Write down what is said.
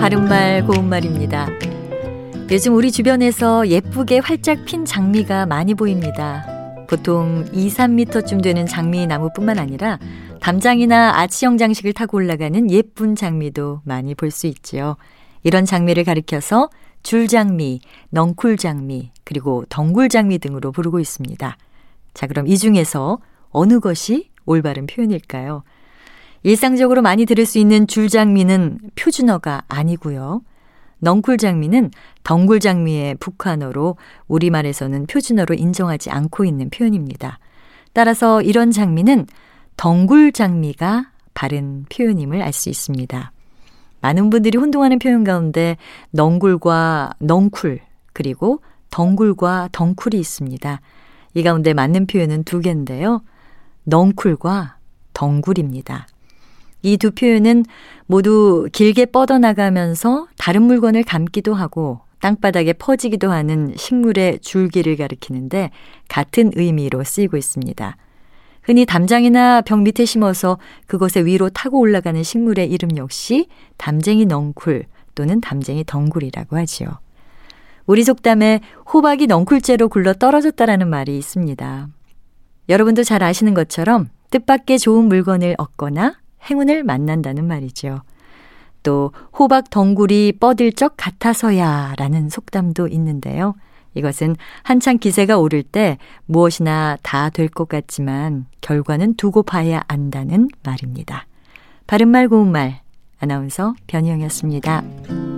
바른말 고운말입니다. 요즘 우리 주변에서 예쁘게 활짝 핀 장미가 많이 보입니다. 보통 2, 3미터쯤 되는 장미 나무뿐만 아니라 담장이나 아치형 장식을 타고 올라가는 예쁜 장미도 많이 볼 수 있지요. 이런 장미를 가리켜서 줄장미, 넝쿨장미, 그리고 덩굴장미 등으로 부르고 있습니다. 자, 그럼 이 중에서 어느 것이 올바른 표현일까요? 일상적으로 많이 들을 수 있는 줄장미는 표준어가 아니고요. 넝쿨장미는 덩굴장미의 북한어로 우리말에서는 표준어로 인정하지 않고 있는 표현입니다. 따라서 이런 장미는 덩굴장미가 바른 표현임을 알 수 있습니다. 많은 분들이 혼동하는 표현 가운데 넝굴과 넝쿨 그리고 덩굴과 덩쿨이 있습니다. 이 가운데 맞는 표현은 두 개인데요. 넝쿨과 덩굴입니다. 이 두 표현은 모두 길게 뻗어나가면서 다른 물건을 감기도 하고 땅바닥에 퍼지기도 하는 식물의 줄기를 가리키는데 같은 의미로 쓰이고 있습니다. 흔히 담장이나 벽 밑에 심어서 그것에 위로 타고 올라가는 식물의 이름 역시 담쟁이 넝쿨 또는 담쟁이 덩굴이라고 하지요. 우리 속담에 호박이 넝쿨째로 굴러 떨어졌다라는 말이 있습니다. 여러분도 잘 아시는 것처럼 뜻밖의 좋은 물건을 얻거나 행운을 만난다는 말이죠. 또 호박 덩굴이 뻗을 적 같아서야 라는 속담도 있는데요. 이것은 한창 기세가 오를 때 무엇이나 다 될 것 같지만 결과는 두고 봐야 안다는 말입니다. 바른말 고운말 아나운서 변희영이었습니다.